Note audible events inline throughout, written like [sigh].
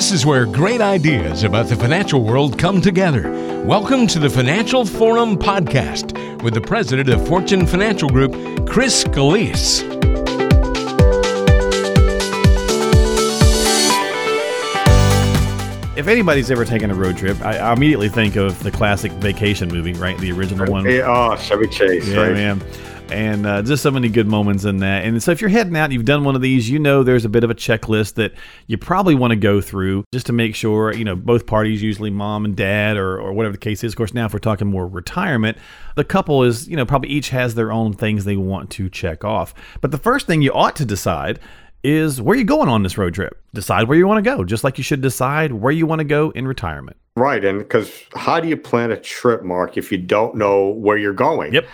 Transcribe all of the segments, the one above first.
This is where great ideas about the financial world come together. Welcome to the Financial Forum Podcast with the president of Fortune Financial Group, Chris Scalise. If anybody's ever taken a road trip, I, I immediately think of the classic vacation movie, right? The original one. Oh, Chevy Chase, yeah, right? man. And uh, just so many good moments in that. And so, if you're heading out, and you've done one of these, you know there's a bit of a checklist that you probably want to go through just to make sure, you know, both parties, usually mom and dad, or, or whatever the case is. Of course, now if we're talking more retirement, the couple is, you know, probably each has their own things they want to check off. But the first thing you ought to decide is where you're going on this road trip. Decide where you want to go, just like you should decide where you want to go in retirement. Right. And because how do you plan a trip, Mark, if you don't know where you're going? Yep.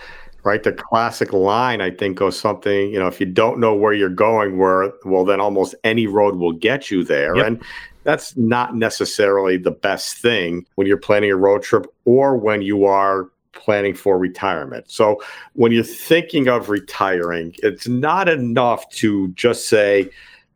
Right. The classic line, I think, goes something, you know, if you don't know where you're going, where, well, then almost any road will get you there. Yep. And that's not necessarily the best thing when you're planning a road trip or when you are planning for retirement. So when you're thinking of retiring, it's not enough to just say,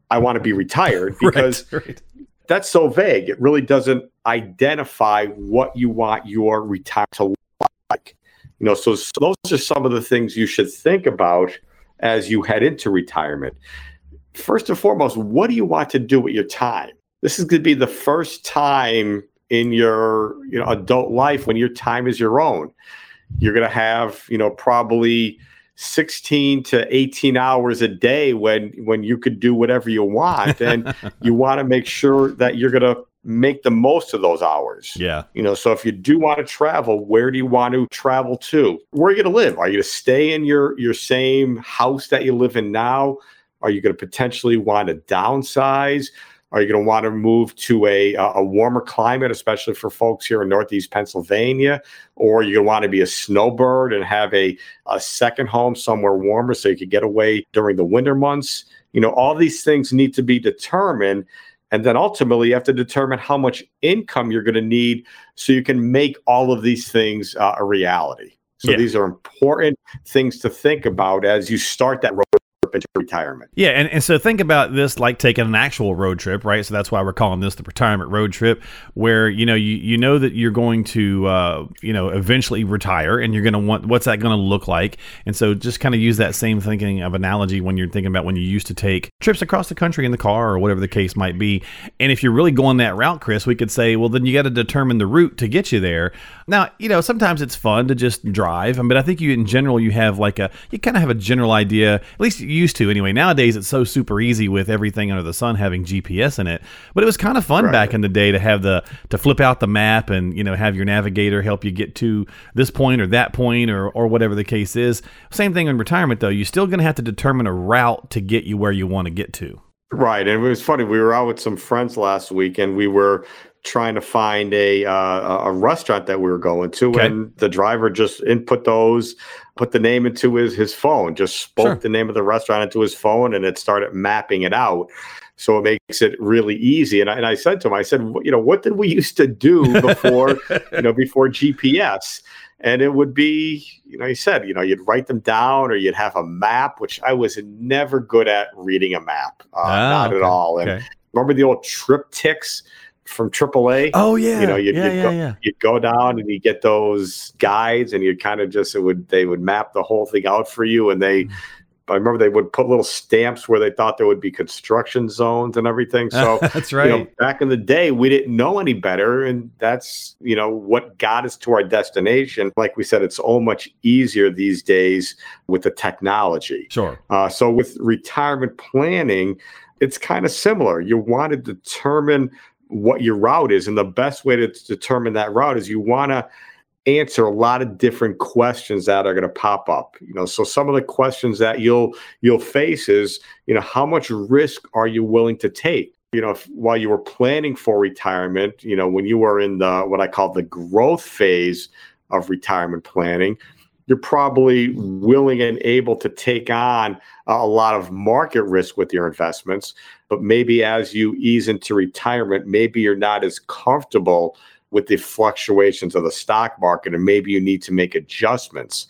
I want to be retired [laughs] because right, right. that's so vague. It really doesn't identify what you want your retirement to look like. You know, so, so those are some of the things you should think about as you head into retirement. First and foremost, what do you want to do with your time? This is going to be the first time in your you know adult life when your time is your own. You're going to have, you know, probably 16 to 18 hours a day when when you could do whatever you want and [laughs] you want to make sure that you're going to make the most of those hours. Yeah. You know, so if you do want to travel, where do you want to travel to? Where are you going to live? Are you going to stay in your your same house that you live in now? Are you going to potentially want to downsize? Are you going to want to move to a a warmer climate, especially for folks here in Northeast Pennsylvania? Or are you going to want to be a snowbird and have a, a second home somewhere warmer so you could get away during the winter months? You know, all these things need to be determined. And then ultimately, you have to determine how much income you're going to need so you can make all of these things uh, a reality. So Yeah. these are important things to think about as you start that road trip into retirement. Yeah, and, and so think about this like taking an actual road trip, right? So that's why we're calling this the retirement road trip, where you know you you know that you're going to uh, you know eventually retire, and you're going to want what's that going to look like, and so just kind of use that same thinking of analogy when you're thinking about when you used to take trips across the country in the car or whatever the case might be, and if you're really going that route, Chris, we could say, well, then you got to determine the route to get you there. Now, you know, sometimes it's fun to just drive, but I think you in general you have like a you kind of have a general idea, at least you used to anyway. Nowadays it's so super easy with everything under the sun having GPS in it. But it was kind of fun Right. back in the day to have the to flip out the map and you know have your navigator help you get to this point or that point or or whatever the case is. Same thing in retirement though. You're still going to have to determine a route to get you where you want to get to. Right, and it was funny. We were out with some friends last week, and we were trying to find a uh, a restaurant that we were going to, Okay. and the driver just input those, put the name into his his phone, just spoke Sure. the name of the restaurant into his phone, and it started mapping it out. So it makes it really easy. And I, and I said to him, I said, you know, what did we [laughs] used to do before, you know, before GPS? And it would be, you know, he said, you know, you'd write them down or you'd have a map, which I was never good at reading a map, uh, Ah, not at all. And okay. remember the old TripTiks from AAA? Oh yeah, you know, you'd, yeah, you'd, yeah, go, yeah. you'd go down and you get those guides, and you'd kind of just it would they would map the whole thing out for you, and they. I remember they would put little stamps where they thought there would be construction zones and everything. So [laughs] That's right. you know, back in the day, we didn't know any better, and that's you know what got us to our destination. Like we said, it's so much easier these days with the technology. sure. Uh, so with retirement planning, it's kind of similar. You want to determine what your route is, and the best way to determine that route is you want to answer a lot of different questions that are going to pop up. You know, so some of the questions that you'll you'll face is, you know, how much risk are you willing to take? You know, if, while you were planning for retirement, you know, when you were in the what I call the growth phase of retirement planning, you're probably willing and able to take on a lot of market risk with your investments. But maybe as you ease into retirement, maybe you're not as comfortable with the fluctuations of the stock market, and maybe you need to make adjustments.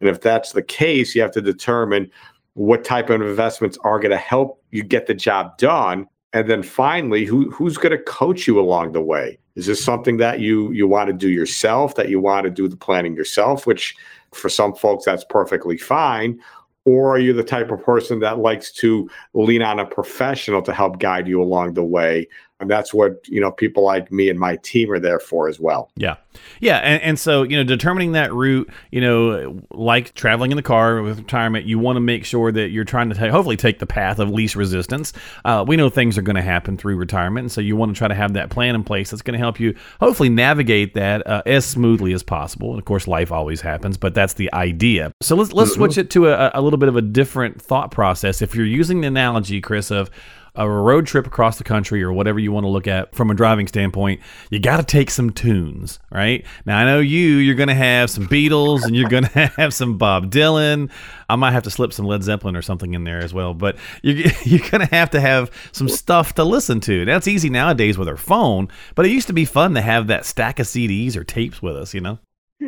And if that's the case, you have to determine what type of investments are going to help you get the job done And then finally, who who's going to coach you along the way? Is this something that you you want to do yourself, that you want to do the planning yourself, which for some folks that's perfectly fine, or are you the type of person that likes to lean on a professional to help guide you along the way and that's what you know people like me and my team are there for as well. Yeah. Yeah and, and so you know determining that route you know like traveling in the car with retirement you want to make sure that you're trying to take, hopefully take the path of least resistance. Uh, we know things are going to happen through retirement and so you want to try to have that plan in place that's going to help you hopefully navigate that uh, as smoothly as possible. And of course life always happens but that's the idea. So let's let's mm-hmm. switch it to a, a little bit of a different thought process. If you're using the analogy chris of a road trip across the country or whatever you want to look at from a driving standpoint, you got to take some tunes, right? Now, I know you, you're going to have some Beatles and you're going [laughs] to have some Bob Dylan. I might have to slip some Led Zeppelin or something in there as well, but [laughs] you're, you're going to have to have some stuff to listen to. That's easy nowadays with our phone, but it used to be fun to have that stack of CDs or tapes with us, you know?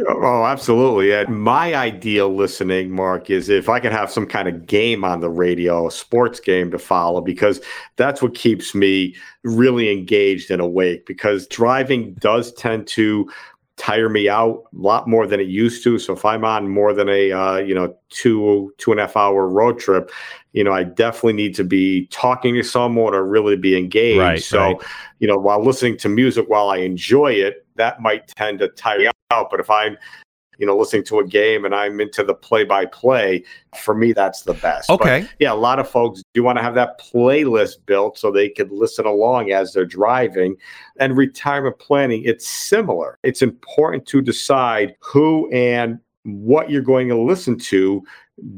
Oh, absolutely. And my ideal listening, Mark, is if I could have some kind of game on the radio, a sports game to follow, because that's what keeps me really engaged and awake. Because driving does tend to tire me out a lot more than it used to. So if I'm on more than a uh, you know two two and a half hour road trip, you know I definitely need to be talking to someone or really be engaged. Right, so right. you know while listening to music while I enjoy it, that might tend to tire me out. But if I'm you know, listening to a game and I'm into the play by play, for me, that's the best. Okay. But yeah, a lot of folks do want to have that playlist built so they could listen along as they're driving. And retirement planning, it's similar. It's important to decide who and what you're going to listen to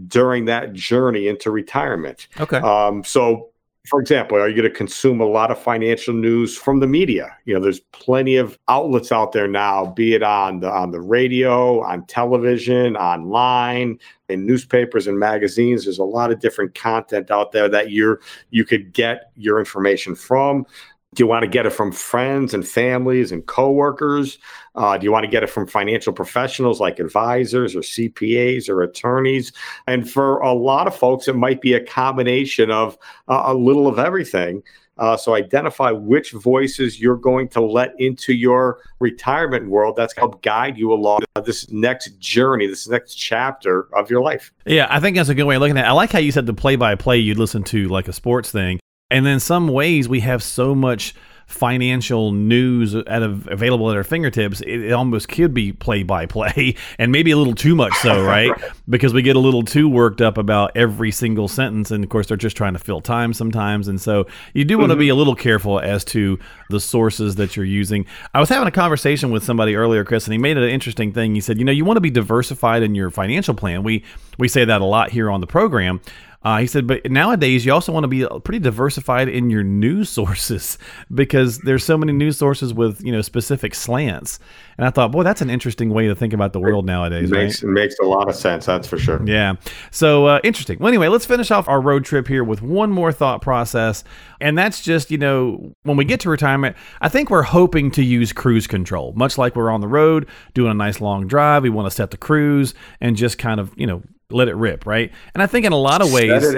during that journey into retirement. Okay. Um, so for example, are you going to consume a lot of financial news from the media? You know, there's plenty of outlets out there now, be it on the on the radio, on television, online, in newspapers and magazines. There's a lot of different content out there that you're you could get your information from. Do you want to get it from friends and families and coworkers? Uh, do you want to get it from financial professionals like advisors or CPAs or attorneys? And for a lot of folks, it might be a combination of uh, a little of everything. Uh, so identify which voices you're going to let into your retirement world that's help guide you along this next journey, this next chapter of your life. Yeah, I think that's a good way of looking at it. I like how you said the play by play you'd listen to like a sports thing. And in some ways, we have so much financial news at a, available at our fingertips, it, it, almost could be play by play, and maybe a little too much so, right? [laughs] Because we get a little too worked up about every single sentence, and of course they're just trying to fill time sometimes, and so you do want to mm-hmm. be a little careful as to the sources that you're using. I was having a conversation with somebody earlier, Chris, and he made an interesting thing. He said, you know, you want to be diversified in your financial plan. We we say that a lot here on the program. Uh, he said, but nowadays you also want to be pretty diversified in your news [laughs] sources because there's so many news sources with you know specific slants. And I thought, boy, that's an interesting way to think about the world nowadays. It makes, right? it makes a lot of sense. That's for sure. Yeah. So uh, interesting. Well, anyway, let's finish off our road trip here with one more thought process, and that's just you know when we get to retirement, I think we're hoping to use cruise control, much like we're on the road doing a nice long drive. We want to set the cruise and just kind of you know let it rip, right? And I think in a lot of ways,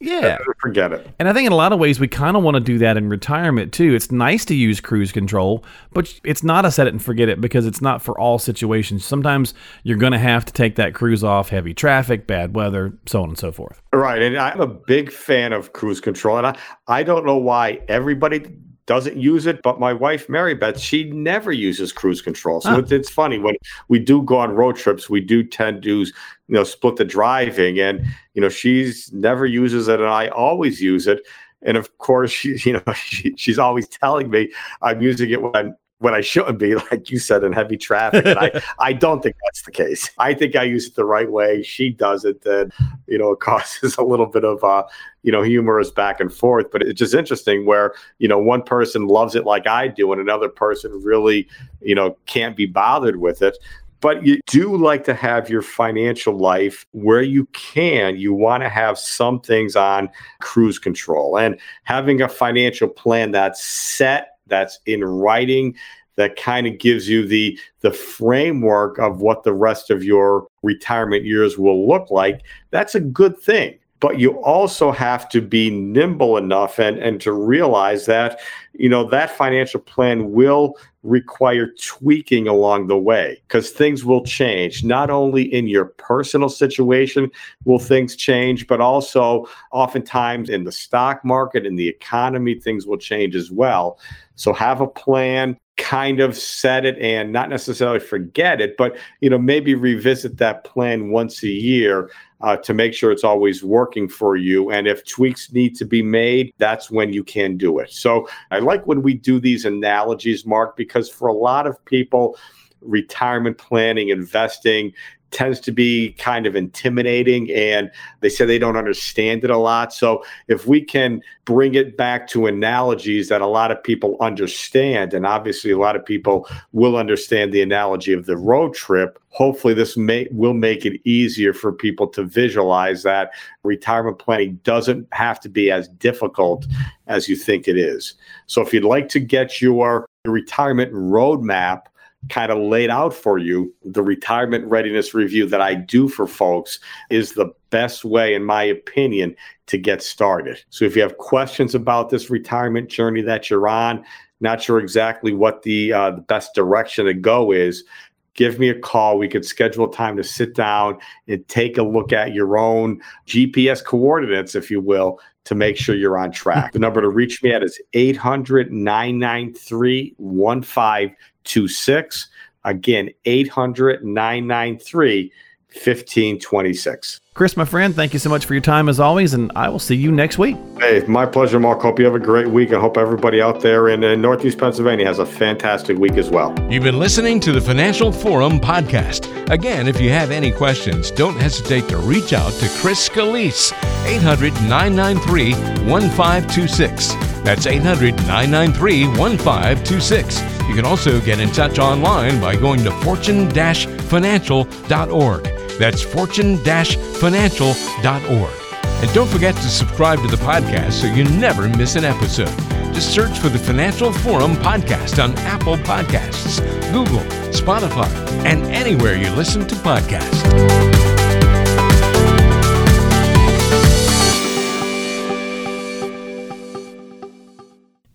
yeah, forget it. And I think in a lot of ways, we kind of want to do that in retirement too. It's nice to use cruise control, but it's not a set it and forget it because it's not for all situations. Sometimes you're going to have to take that cruise off, heavy traffic, bad weather, so on and so forth. Right, and I'm a big fan of cruise control, and I I don't know why everybody doesn't use it, but my wife Mary Beth, she never uses cruise control. So it's, it's funny when we do go on road trips, we do tend to you know split the driving, and you know she's never uses it, and I always use it. And of course, [laughs] she, you know, [laughs] she, she's always telling me I'm using it when when I shouldn't be, [laughs] like you said, in heavy traffic. And I, [laughs] I don't think that's the case. I think I use it the right way. She does it, then you know, it [laughs] causes a little bit of uh, you know, humorous back and forth. But it's just interesting where, you know, one person loves it like I do, and another person really, you know, can't be bothered with it. But you do like to have your financial life where you can. You want to have some things on cruise control and having a financial plan that's set that's in writing that kind of gives you the the framework of what the rest of your retirement years will look like that's a good thing but you also have to be nimble enough and, and to realize that you know that financial plan will require tweaking along the way because things will change. Not only in your personal situation will things change but also oftentimes in the stock market in the economy things will change as well. So have a plan kind of set it and not necessarily forget it, but you know maybe revisit that plan once a year uh, to make sure it's always working for you. And if tweaks need to be made, that's when you can do it. So I like when we do these analogies, Mark, because for a lot of people, retirement planning, investing, tends to be kind of intimidating and they say they don't understand it a lot. So if we can bring it back to analogies that a lot of people understand, and obviously a lot of people will understand the analogy of the road trip, hopefully this may will make it easier for people to visualize that retirement planning doesn't have to be as difficult as you think it is. So if you'd like to get your retirement roadmap kind of laid out for you, the retirement readiness review that I do for folks is the best way, in my opinion, to get started. So if you have questions about this retirement journey that you're on, not sure exactly what the, uh, the best direction to go is, give me a call. We could schedule time to sit down and take a look at your own GPS coordinates, if you will, to make sure you're on track. the number to reach me at is 800 993 1526. Again, 800 993 1526. Chris, my friend, thank you so much for your time as always, and I will see you next week. Hey, my pleasure, Mark. Hope you have a great week. I hope everybody out there in, in Northeast Pennsylvania has a fantastic week as well. You've been listening to the Financial Forum podcast. Again, if you have any questions, don't hesitate to reach out to Chris Scalise, 800 993 1526. That's 800 993 1526. You can also get in touch online by going to fortune financial.org. That's fortune financial.org. And don't forget to subscribe to the podcast so you never miss an episode. Just search for the Financial Forum podcast on Apple Podcasts, Google, Spotify, and anywhere you listen to podcasts.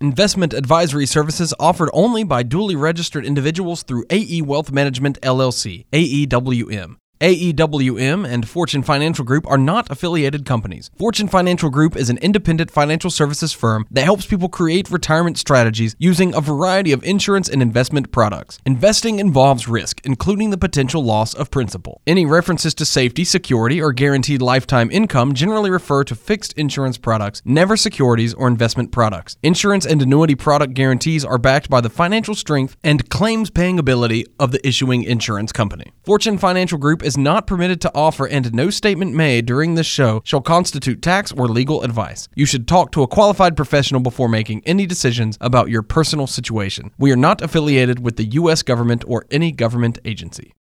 Investment advisory services offered only by duly registered individuals through AE Wealth Management LLC, AEWM. AEWM and Fortune Financial Group are not affiliated companies. Fortune Financial Group is an independent financial services firm that helps people create retirement strategies using a variety of insurance and investment products. Investing involves risk, including the potential loss of principal. Any references to safety, security, or guaranteed lifetime income generally refer to fixed insurance products, never securities or investment products. Insurance and annuity product guarantees are backed by the financial strength and claims paying ability of the issuing insurance company. Fortune Financial Group is not permitted to offer, and no statement made during this show shall constitute tax or legal advice. You should talk to a qualified professional before making any decisions about your personal situation. We are not affiliated with the U.S. government or any government agency.